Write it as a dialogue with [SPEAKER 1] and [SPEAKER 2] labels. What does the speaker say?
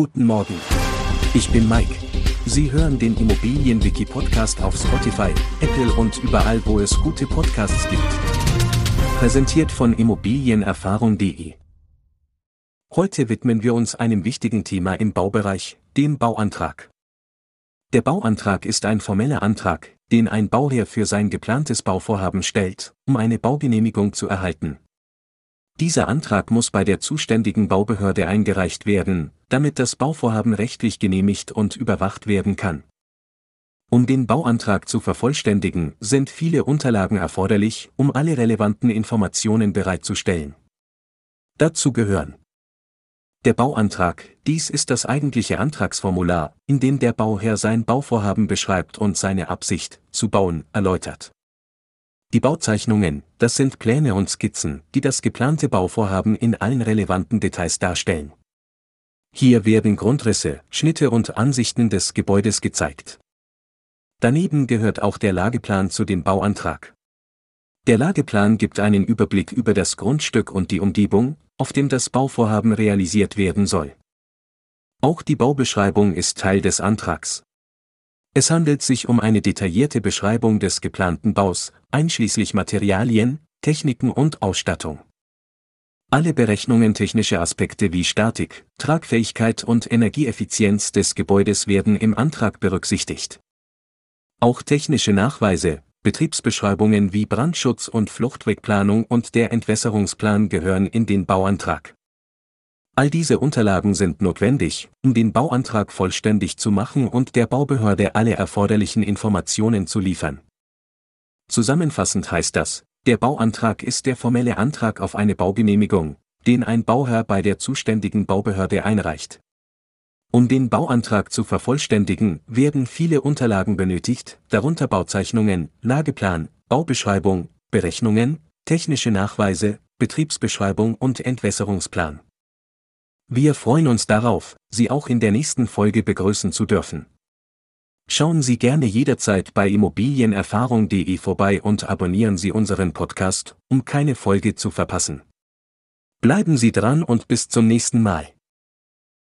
[SPEAKER 1] Guten Morgen. Ich bin Mike. Sie hören den Immobilienwiki-Podcast auf Spotify, Apple und überall, wo es gute Podcasts gibt. Präsentiert von Immobilienerfahrung.de. Heute widmen wir uns einem wichtigen Thema im Baubereich, dem Bauantrag. Der Bauantrag ist ein formeller Antrag, den ein Bauherr für sein geplantes Bauvorhaben stellt, um eine Baugenehmigung zu erhalten. Dieser Antrag muss bei der zuständigen Baubehörde eingereicht werden, damit das Bauvorhaben rechtlich genehmigt und überwacht werden kann. Um den Bauantrag zu vervollständigen, sind viele Unterlagen erforderlich, um alle relevanten Informationen bereitzustellen. Dazu gehören der Bauantrag, dies ist das eigentliche Antragsformular, in dem der Bauherr sein Bauvorhaben beschreibt und seine Absicht, zu bauen, erläutert. Die Bauzeichnungen, das sind Pläne und Skizzen, die das geplante Bauvorhaben in allen relevanten Details darstellen. Hier werden Grundrisse, Schnitte und Ansichten des Gebäudes gezeigt. Daneben gehört auch der Lageplan zu dem Bauantrag. Der Lageplan gibt einen Überblick über das Grundstück und die Umgebung, auf dem das Bauvorhaben realisiert werden soll. Auch die Baubeschreibung ist Teil des Antrags. Es handelt sich um eine detaillierte Beschreibung des geplanten Baus, einschließlich Materialien, Techniken und Ausstattung. Alle Berechnungen technischer Aspekte wie Statik, Tragfähigkeit und Energieeffizienz des Gebäudes werden im Antrag berücksichtigt. Auch technische Nachweise, Betriebsbeschreibungen wie Brandschutz und Fluchtwegplanung und der Entwässerungsplan gehören in den Bauantrag. All diese Unterlagen sind notwendig, um den Bauantrag vollständig zu machen und der Baubehörde alle erforderlichen Informationen zu liefern. Zusammenfassend heißt das, der Bauantrag ist der formelle Antrag auf eine Baugenehmigung, den ein Bauherr bei der zuständigen Baubehörde einreicht. Um den Bauantrag zu vervollständigen, werden viele Unterlagen benötigt, darunter Bauzeichnungen, Lageplan, Baubeschreibung, Berechnungen, technische Nachweise, Betriebsbeschreibung und Entwässerungsplan. Wir freuen uns darauf, Sie auch in der nächsten Folge begrüßen zu dürfen. Schauen Sie gerne jederzeit bei immobilienerfahrung.de vorbei und abonnieren Sie unseren Podcast, um keine Folge zu verpassen. Bleiben Sie dran und bis zum nächsten Mal.